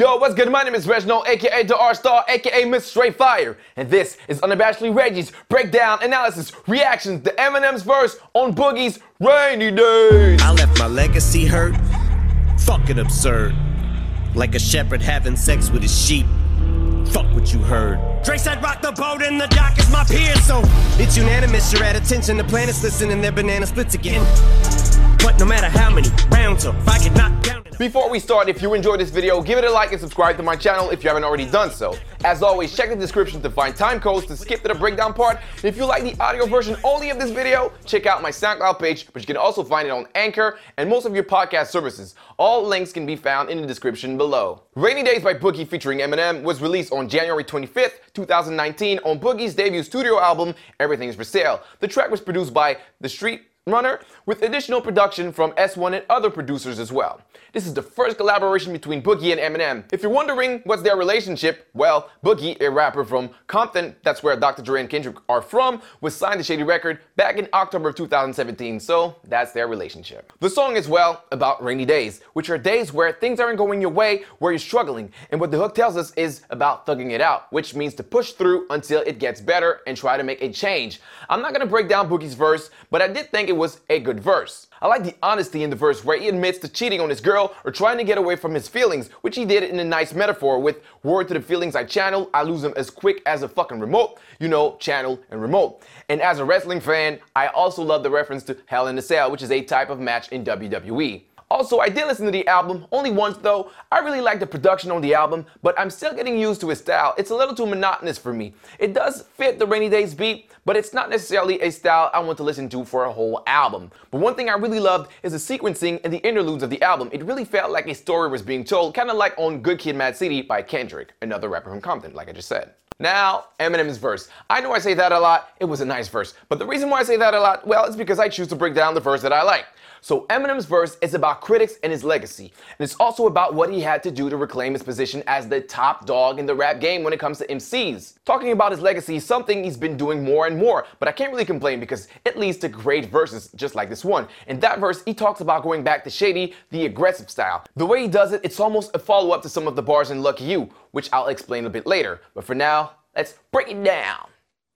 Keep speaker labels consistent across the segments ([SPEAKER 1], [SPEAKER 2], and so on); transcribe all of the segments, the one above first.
[SPEAKER 1] Yo, what's good? My name is Reginald, aka the R Star, aka Mr. Straight Fire, and this is Unabashedly Reggie's breakdown, analysis, reactions to Eminem's verse on Boogie's Rainy Days.
[SPEAKER 2] I left my legacy hurt, fucking absurd. Like a shepherd having sex with his sheep. Fuck what you heard. Dre said rock the boat and the dock is my peer, so it's unanimous. You're at attention. The planets listening, their banana splits again. But no matter how many rounds if I down.
[SPEAKER 1] Before we start, if you enjoyed this video, give it a like and subscribe to my channel if you haven't already done so. As always, check the description to find time codes to skip to the breakdown part. If you like the audio version only of this video, check out my SoundCloud page, but you can also find it on Anchor and most of your podcast services. All links can be found in the description below. Rainy Days by Boogie featuring Eminem was released on January 25th, 2019 on Boogie's debut studio album, Everything is for Sale. The track was produced by The Street Runner, with additional production from S1 and other producers as well. This is the first collaboration between Boogie and Eminem. If you're wondering what's their relationship, well, Boogie, a rapper from Compton, that's where Dr. Dre and Kendrick are from, was signed to Shady Record back in October of 2017, so that's their relationship. The song is, well, about rainy days, which are days where things aren't going your way, where you're struggling, and what the hook tells us is about thugging it out, which means to push through until it gets better and try to make a change. I'm not gonna break down Boogie's verse, but I did think it was a good verse. I like the honesty in the verse where he admits to cheating on his girl or trying to get away from his feelings, which he did in a nice metaphor with word to the feelings I channel, I lose them as quick as a fucking remote. You know, channel and remote. And as a wrestling fan, I also love the reference to Hell in a Cell, which is a type of match in WWE. Also, I did listen to the album, only once though. I really like the production on the album, but I'm still getting used to his style. It's a little too monotonous for me. It does fit the Rainy Days beat, but it's not necessarily a style I want to listen to for a whole album. But one thing I really loved is the sequencing and the interludes of the album. It really felt like a story was being told, kind of like on Good Kid Mad City by Kendrick, another rapper from Compton, like I just said. Now, Eminem's verse. I know I say that a lot, it was a nice verse. But the reason why I say that a lot, well, it's because I choose to break down the verse that I like. So Eminem's verse is about critics and his legacy. And it's also about what he had to do to reclaim his position as the top dog in the rap game when it comes to MCs. Talking about his legacy is something he's been doing more and more, but I can't really complain because it leads to great verses just like this one. In that verse, he talks about going back to Shady, the aggressive style. The way he does it, it's almost a follow-up to some of the bars in Lucky You, which I'll explain a bit later. But for now, let's break it down.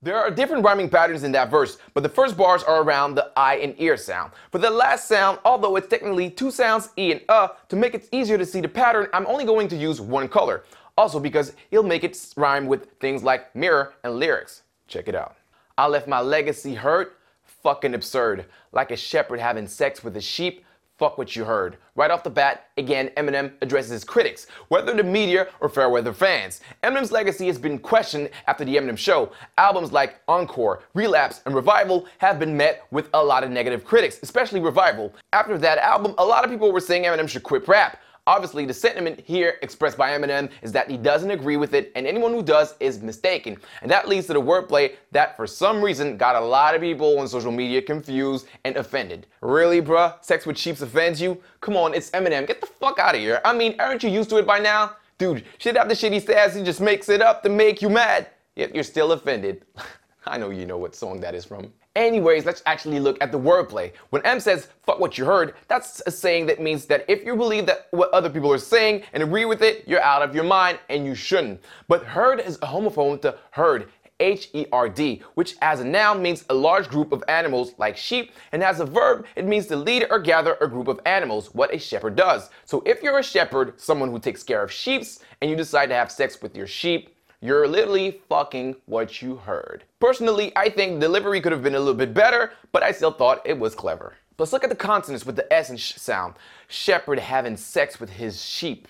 [SPEAKER 1] There are different rhyming patterns in that verse, but the first bars are around the I and ear sound. For the last sound, although it's technically two sounds, E and uh, to make it easier to see the pattern, I'm only going to use one color. Also because he'll make it rhyme with things like mirror and lyrics. Check it out. I left my legacy hurt, fucking absurd. Like a shepherd having sex with a sheep, fuck what you heard. Right off the bat, again, Eminem addresses his critics, whether the media or fair weather fans. Eminem's legacy has been questioned after the Eminem Show. Albums like Encore, Relapse, and Revival have been met with a lot of negative critics, especially Revival. After that album, a lot of people were saying Eminem should quit rap. Obviously, the sentiment here expressed by Eminem is that he doesn't agree with it, and anyone who does is mistaken. And that leads to the wordplay that, for some reason, got a lot of people on social media confused and offended. Really, bruh? Sex with sheeps offends you? Come on, it's Eminem. Get the fuck out of here. I mean, aren't you used to it by now? Dude, shit after shit he says, he just makes it up to make you mad. Yet you're still offended. I know you know what song that is from. Anyways, let's actually look at the wordplay. When M says, fuck what you heard, that's a saying that means that if you believe that what other people are saying and agree with it, you're out of your mind and you shouldn't. But heard is a homophone to herd. H-E-R-D, which as a noun means a large group of animals like sheep, and as a verb, it means to lead or gather a group of animals, what a shepherd does. So if you're a shepherd, someone who takes care of sheeps, and you decide to have sex with your sheep, you're literally fucking what you heard. Personally, I think delivery could have been a little bit better, but I still thought it was clever. Let's look at the consonants with the S and sh sound. Shepherd having sex with his sheep.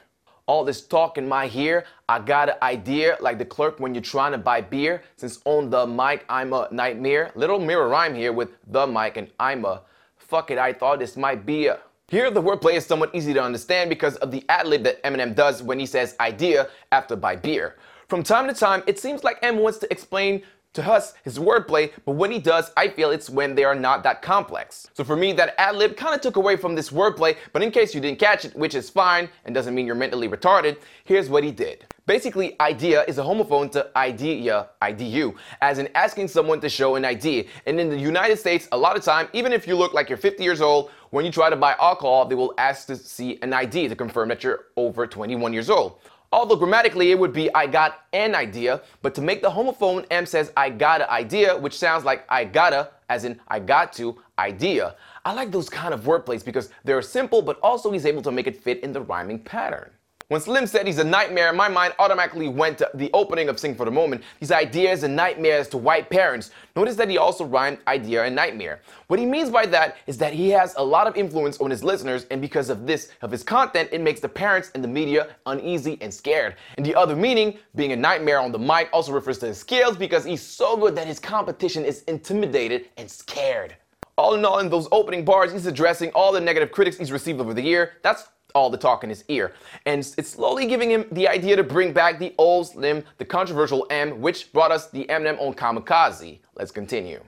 [SPEAKER 1] All this talk in my ear, I got an idea like the clerk when you're trying to buy beer. Since on the mic, I'm a nightmare. Little mirror rhyme here with the mic and I'm a. Fuck it, I thought this might be a. Here, the wordplay is somewhat easy to understand because of the ad lib that Eminem does when he says idea after buy beer. From time to time, it seems like M wants to explain to us his wordplay, but when he does, I feel it's when they are not that complex. So for me, that ad lib kind of took away from this wordplay, but in case you didn't catch it, which is fine and doesn't mean you're mentally retarded, here's what he did. Basically, idea is a homophone to idea, IDU, as in asking someone to show an ID. And in the United States, a lot of time, even if you look like you're 50 years old, when you try to buy alcohol, they will ask to see an ID to confirm that you're over 21 years old. Although grammatically it would be I got an idea, but to make the homophone, M says I got an idea, which sounds like I gotta, as in I got to, idea. I like those kind of wordplays because they're simple, but also he's able to make it fit in the rhyming pattern. When Slim said he's a nightmare, my mind automatically went to the opening of Sing for the Moment. These ideas and nightmares to white parents. Notice that he also rhymed idea and nightmare. What he means by that is that he has a lot of influence on his listeners, and because of this, of his content, it makes the parents and the media uneasy and scared. And the other meaning, being a nightmare on the mic, also refers to his skills because he's so good that his competition is intimidated and scared. All in all, in those opening bars, he's addressing all the negative critics he's received over the year. That's all the talk in his ear. And it's slowly giving him the idea to bring back the old Slim, the controversial M, which brought us the Eminem on Kamikaze. Let's continue.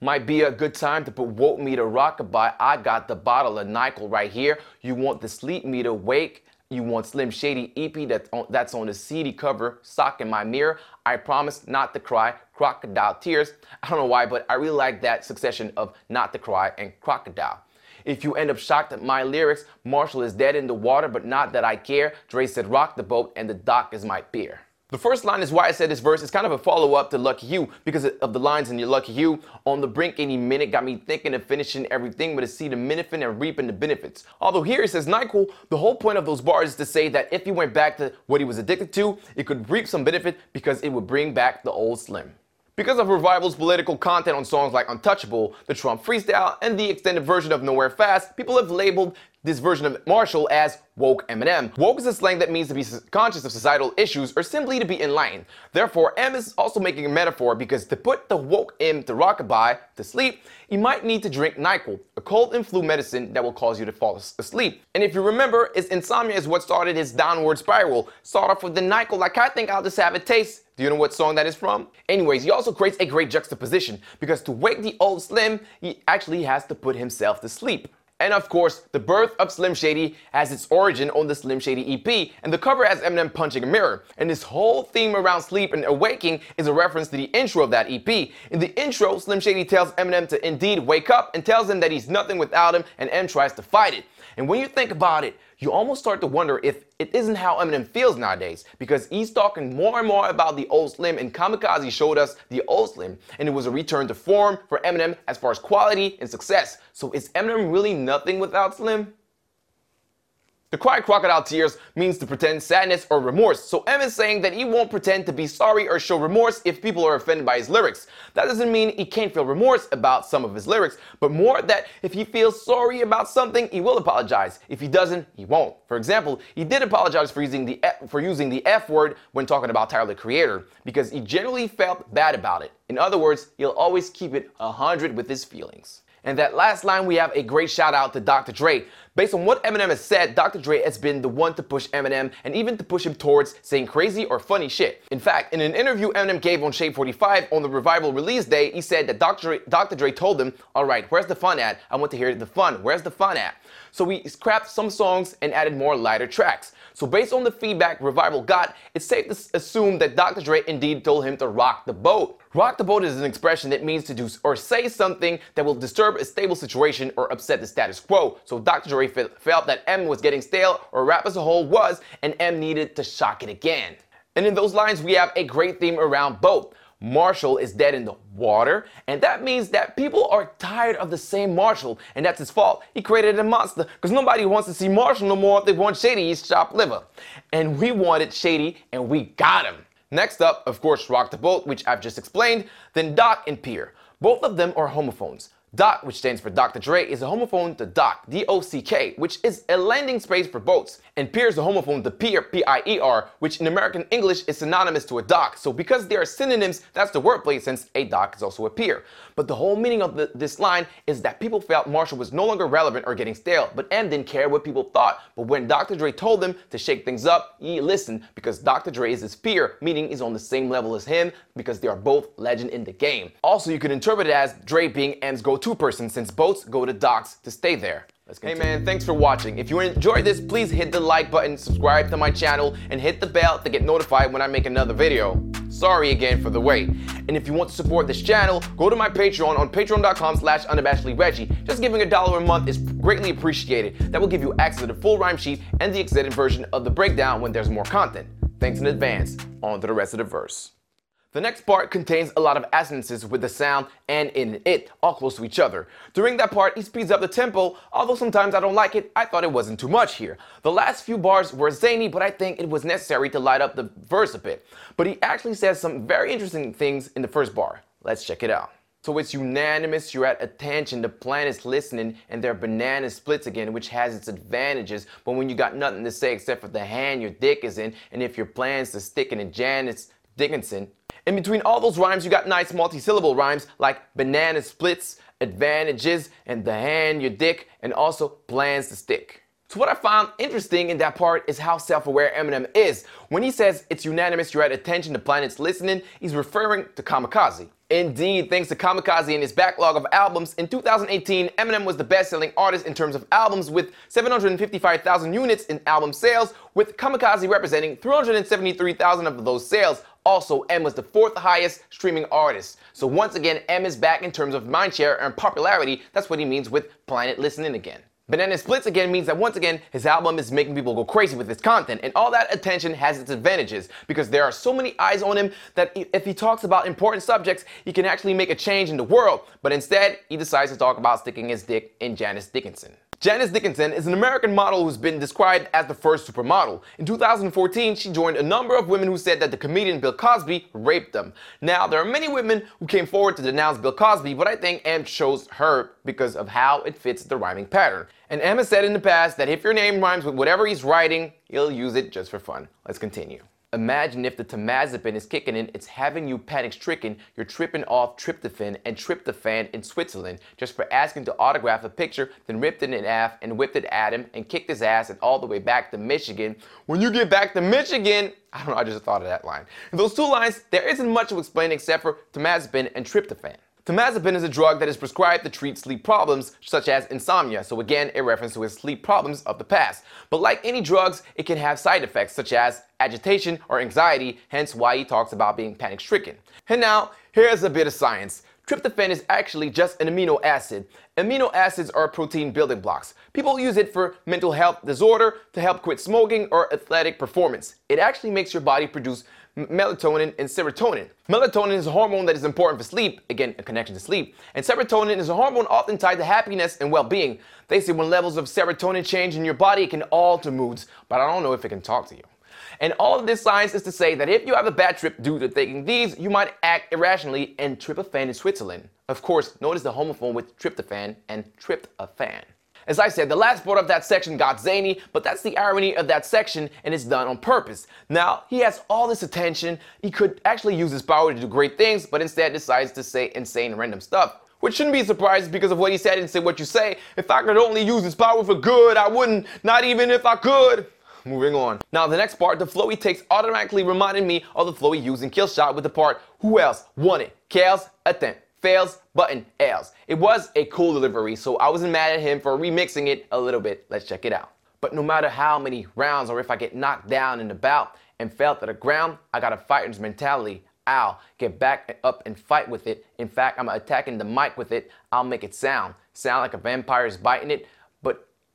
[SPEAKER 1] Might be a good time to put woke meter rockabye. I got the bottle of NyQuil right here. You want the sleep meter wake? You want Slim Shady EP that's on, that's on the CD cover, sock in my mirror. I promise not to cry, crocodile tears. I don't know why, but I really like that succession of not to cry and crocodile. If you end up shocked at my lyrics, Marshall is dead in the water, but not that I care. Dre said rock the boat and the dock is my beer. The first line is why I said this verse is kind of a follow up to Lucky You because of the lines in your Lucky You. On the brink any minute got me thinking of finishing everything but to see the minifin and reaping the benefits. Although here it says NyQuil, the whole point of those bars is to say that if he went back to what he was addicted to, it could reap some benefit because it would bring back the old Slim. Because of Revival's political content on songs like Untouchable, the Trump Freestyle, and the extended version of Nowhere Fast, people have labeled this version of Marshall as woke Eminem. Woke is a slang that means to be conscious of societal issues or simply to be enlightened. Therefore, M is also making a metaphor because to put the woke M to rockabye, to sleep, you might need to drink NyQuil, a cold and flu medicine that will cause you to fall asleep. And if you remember, his insomnia is what started his downward spiral. Start off with the NyQuil like I think I'll just have a taste. Do you know what song that is from? Anyways, he also creates a great juxtaposition because to wake the old Slim, he actually has to put himself to sleep. And of course, the birth of Slim Shady has its origin on the Slim Shady EP, and the cover has Eminem punching a mirror. And this whole theme around sleep and awaking is a reference to the intro of that EP. In the intro, Slim Shady tells Eminem to indeed wake up and tells him that he's nothing without him, and M tries to fight it. And when you think about it, you almost start to wonder if it isn't how Eminem feels nowadays because he's talking more and more about the old Slim and Kamikaze showed us the old Slim and it was a return to form for Eminem as far as quality and success. So is Eminem really nothing without Slim? To cry crocodile tears means to pretend sadness or remorse, so M is saying that he won't pretend to be sorry or show remorse if people are offended by his lyrics. That doesn't mean he can't feel remorse about some of his lyrics, but more that if he feels sorry about something, he will apologize. If he doesn't, he won't. For example, he did apologize for using the F, for using the F word when talking about Tyler the Creator because he generally felt bad about it. In other words, he'll always keep it 100 with his feelings. And that last line, we have a great shout out to Dr. Dre. Based on what Eminem has said, Dr. Dre has been the one to push Eminem and even to push him towards saying crazy or funny shit. In fact, in an interview Eminem gave on Shade 45 on the Revival release day, he said that Dr. Dre, Dr. Dre told him, All right, where's the fun at? I want to hear the fun. Where's the fun at? So we scrapped some songs and added more lighter tracks. So based on the feedback Revival got, it's safe to assume that Dr. Dre indeed told him to rock the boat. Rock the boat is an expression that means to do or say something that will disturb a stable situation or upset the status quo. So Dr. Dre felt that M was getting stale, or rap as a whole was, and M needed to shock it again. And in those lines, we have a great theme around both. Marshall is dead in the water, and that means that people are tired of the same Marshall, and that's his fault. He created a monster because nobody wants to see Marshall no more if they want Shady's chopped liver. And we wanted Shady, and we got him. Next up, of course, Rock the Boat, which I've just explained, then Doc and Pier. Both of them are homophones. Doc, which stands for Dr. Dre, is a homophone to Dock, D-O-C-K, which is a landing space for boats. And Pier is a homophone to Pier, P-I-E-R, which in American English is synonymous to a dock. So because they are synonyms, that's the wordplay since a dock is also a pier. But the whole meaning of the, this line is that people felt Marshall was no longer relevant or getting stale, but M didn't care what people thought. But when Dr. Dre told them to shake things up, he listened because Dr. Dre is his peer, meaning he's on the same level as him because they are both legend in the game. Also, you could interpret it as Dre being M's go go-to person since boats go to docks to stay there. Let's Hey man, thanks for watching. If you enjoyed this, please hit the like button, subscribe to my channel, and hit the bell to get notified when I make another video. Sorry again for the wait. And if you want to support this channel, go to my Patreon on patreon.com slash unabashedlyreggie. Just giving a dollar a month is greatly appreciated. That will give you access to the full rhyme sheet and the extended version of the breakdown when there's more content. Thanks in advance. On to the rest of the verse. The next part contains a lot of assonances with the sound and in it, all close to each other. During that part, he speeds up the tempo, although sometimes I don't like it, I thought it wasn't too much here. The last few bars were zany, but I think it was necessary to light up the verse a bit. But he actually says some very interesting things in the first bar. Let's check it out. So it's unanimous, you're at attention, the plan is listening, and their banana splits again, which has its advantages. But when you got nothing to say except for the hand your dick is in, and if your plan's to stick in a Janice Dickinson, in between all those rhymes, you got nice multi-syllable rhymes like banana splits, advantages, and the hand, your dick, and also plans to stick. So what I found interesting in that part is how self-aware Eminem is. When he says it's unanimous, you're at attention, the planet's listening, he's referring to Kamikaze. Indeed, thanks to Kamikaze and his backlog of albums, in 2018, Eminem was the best-selling artist in terms of albums with 755,000 units in album sales, with Kamikaze representing 373,000 of those sales. Also, M was the fourth highest streaming artist. So once again, M is back in terms of mindshare and popularity. That's what he means with Planet Listening again. Banana Splits again means that once again, his album is making people go crazy with its content, and all that attention has its advantages because there are so many eyes on him that if he talks about important subjects, he can actually make a change in the world. But instead, he decides to talk about sticking his dick in Janice Dickinson. Janice Dickinson is an American model who's been described as the first supermodel. In 2014, she joined a number of women who said that the comedian Bill Cosby raped them. Now, there are many women who came forward to denounce Bill Cosby, but I think M chose her because of how it fits the rhyming pattern. And has said in the past that if your name rhymes with whatever he's writing, he'll use it just for fun. Let's continue. Imagine if the temazepam is kicking in, it's having you panic stricken, you're tripping off tryptophan and tryptophan in Switzerland just for asking to autograph a picture, then ripped it in half and whipped it at him and kicked his ass and all the way back to Michigan. When you get back to Michigan, I don't know, I just thought of that line. In those two lines, there isn't much to explain except for temazepam and tryptophan. Temazepam is a drug that is prescribed to treat sleep problems such as insomnia, so again, a reference to his sleep problems of the past. But like any drugs, it can have side effects such as agitation or anxiety, hence why he talks about being panic stricken. And now, here's a bit of science. Tryptophan is actually just an amino acid. Amino acids are protein building blocks. People use it for mental health disorder, to help quit smoking, or athletic performance. It actually makes your body produce melatonin and serotonin. Melatonin is a hormone that is important for sleep, again, a connection to sleep. And serotonin is a hormone often tied to happiness and well being. They say when levels of serotonin change in your body, it can alter moods, but I don't know if it can talk to you. And all of this science is to say that if you have a bad trip due to taking these, you might act irrationally and trip a fan in Switzerland. Of course, notice the homophone with tryptophan and fan. As I said, the last part of that section got zany, but that's the irony of that section and it's done on purpose. Now, he has all this attention, he could actually use his power to do great things, but instead decides to say insane random stuff. Which shouldn't be a surprise because of what he said and say what you say. If I could only use his power for good, I wouldn't, not even if I could. Moving on. Now, the next part, the flow he takes automatically reminded me of the flow he used in Killshot with the part, Who else want it? Kales, attempt fails, button, L's. It was a cool delivery, so I wasn't mad at him for remixing it a little bit. Let's check it out. But no matter how many rounds or if I get knocked down in the bout and fell to the ground, I got a fighter's mentality. I'll get back up and fight with it. In fact, I'm attacking the mic with it. I'll make it sound. Sound like a vampire is biting it,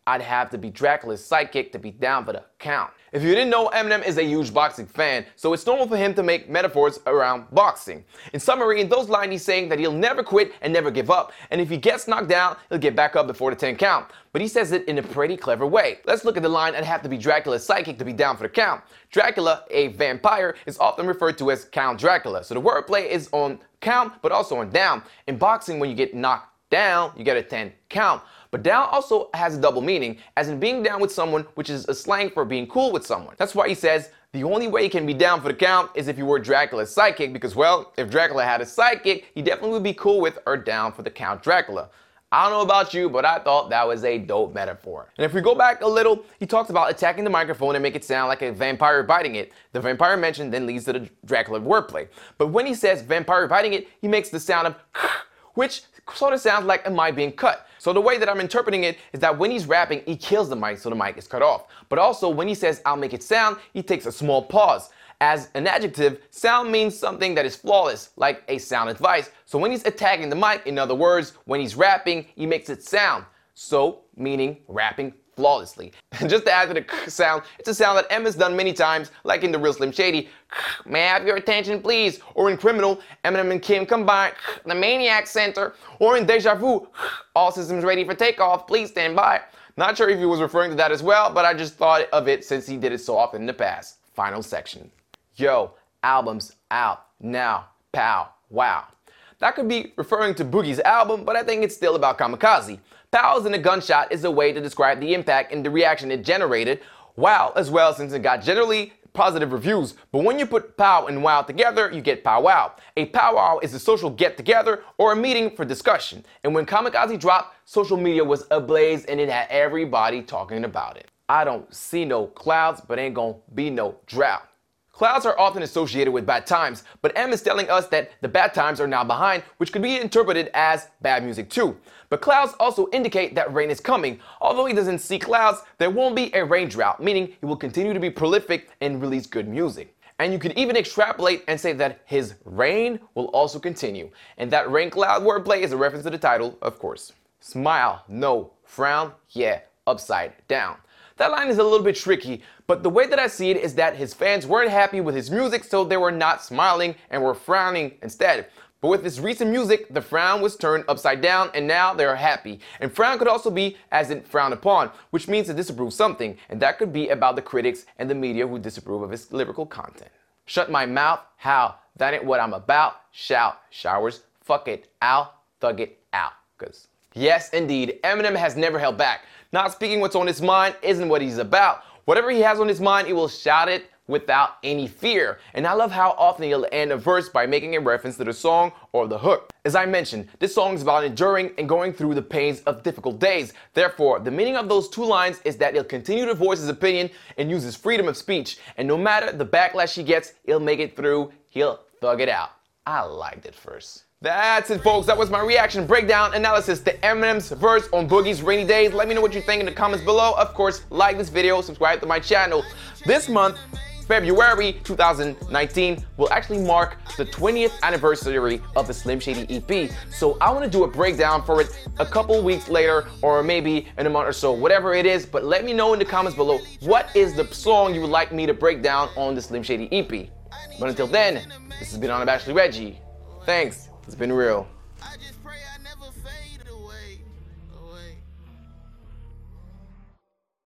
[SPEAKER 1] I'd have to be Dracula's sidekick to be down for the count. If you didn't know, Eminem is a huge boxing fan, so it's normal for him to make metaphors around boxing. In summary, in those lines, he's saying that he'll never quit and never give up, and if he gets knocked down, he'll get back up before the 10 count. But he says it in a pretty clever way. Let's look at the line, I'd have to be Dracula's psychic to be down for the count. Dracula, a vampire, is often referred to as Count Dracula, so the wordplay is on count, but also on down. In boxing, when you get knocked down, you get a 10 count. But down also has a double meaning, as in being down with someone, which is a slang for being cool with someone. That's why he says the only way he can be down for the count is if you were Dracula's sidekick, because, well, if Dracula had a sidekick, he definitely would be cool with or down for the Count Dracula. I don't know about you, but I thought that was a dope metaphor. And if we go back a little, he talks about attacking the microphone and make it sound like a vampire biting it. The vampire mentioned then leads to the Dracula wordplay. But when he says vampire biting it, he makes the sound of which sort of sounds like a mic being cut. So the way that I'm interpreting it is that when he's rapping, he kills the mic so the mic is cut off. But also when he says, I'll make it sound, he takes a small pause. As an adjective, sound means something that is flawless, like a sound advice. So when he's attacking the mic, in other words, when he's rapping, he makes it sound. So, meaning rapping flawlessly. And just to add to the sound, it's a sound that Eminem has done many times, like in The Real Slim Shady. May I have your attention, please? Or in Criminal, Eminem and Kim combine the Maniac Center. Or in Deja Vu, all systems ready for takeoff, please stand by. Not sure if he was referring to that as well, but I just thought of it since he did it so often in the past. Final section. Yo, albums out now. Pow, wow. That could be referring to Boogie's album, but I think it's still about Kamikaze. Pals in a gunshot is a way to describe the impact and the reaction it generated. Wow as well, since it got generally positive reviews. But when you put pow and wow together, you get powwow. A powwow is a social get together or a meeting for discussion. And when Kamikaze dropped, social media was ablaze and it had everybody talking about it. I don't see no clouds, but ain't gonna be no drought. Clouds are often associated with bad times, but M is telling us that the bad times are now behind, which could be interpreted as bad music too. But clouds also indicate that rain is coming. Although he doesn't see clouds, there won't be a rain drought, meaning he will continue to be prolific and release good music. And you can even extrapolate and say that his reign will also continue. And that rain cloud wordplay is a reference to the title, of course. Smile, no. Frown, yeah. Upside down. That line is a little bit tricky, but the way that I see it is that his fans weren't happy with his music, so they were not smiling and were frowning instead. But with his recent music, the frown was turned upside down and now they are happy. And frown could also be as in frown upon, which means to disapprove something, and that could be about the critics and the media who disapprove of his lyrical content. Shut my mouth, how? That ain't what I'm about. Shout, showers, fuck it, I'll thug it out. Cause yes, indeed, Eminem has never held back. Not speaking what's on his mind isn't what he's about. Whatever he has on his mind, he will shout it without any fear. And I love how often he'll end a verse by making a reference to the song or the hook. As I mentioned, this song is about enduring and going through the pains of difficult days. Therefore, the meaning of those two lines is that he'll continue to voice his opinion and use his freedom of speech. And no matter the backlash he gets, he'll make it through, he'll thug it out. I liked it first. That's it, folks. That was my reaction, breakdown, analysis to Eminem's verse on Boogie's Rainy Days. Let me know what you think in the comments below. Of course, like this video, subscribe to my channel. This month, February 2019 will actually mark the 20th anniversary of the Slim Shady EP. So I want to do a breakdown for it a couple weeks later or maybe in a month or so, whatever it is. But let me know in the comments below what is the song you would like me to break down on the Slim Shady EP. But until then, this has been Unabashedly Reggie. Thanks. It's been real.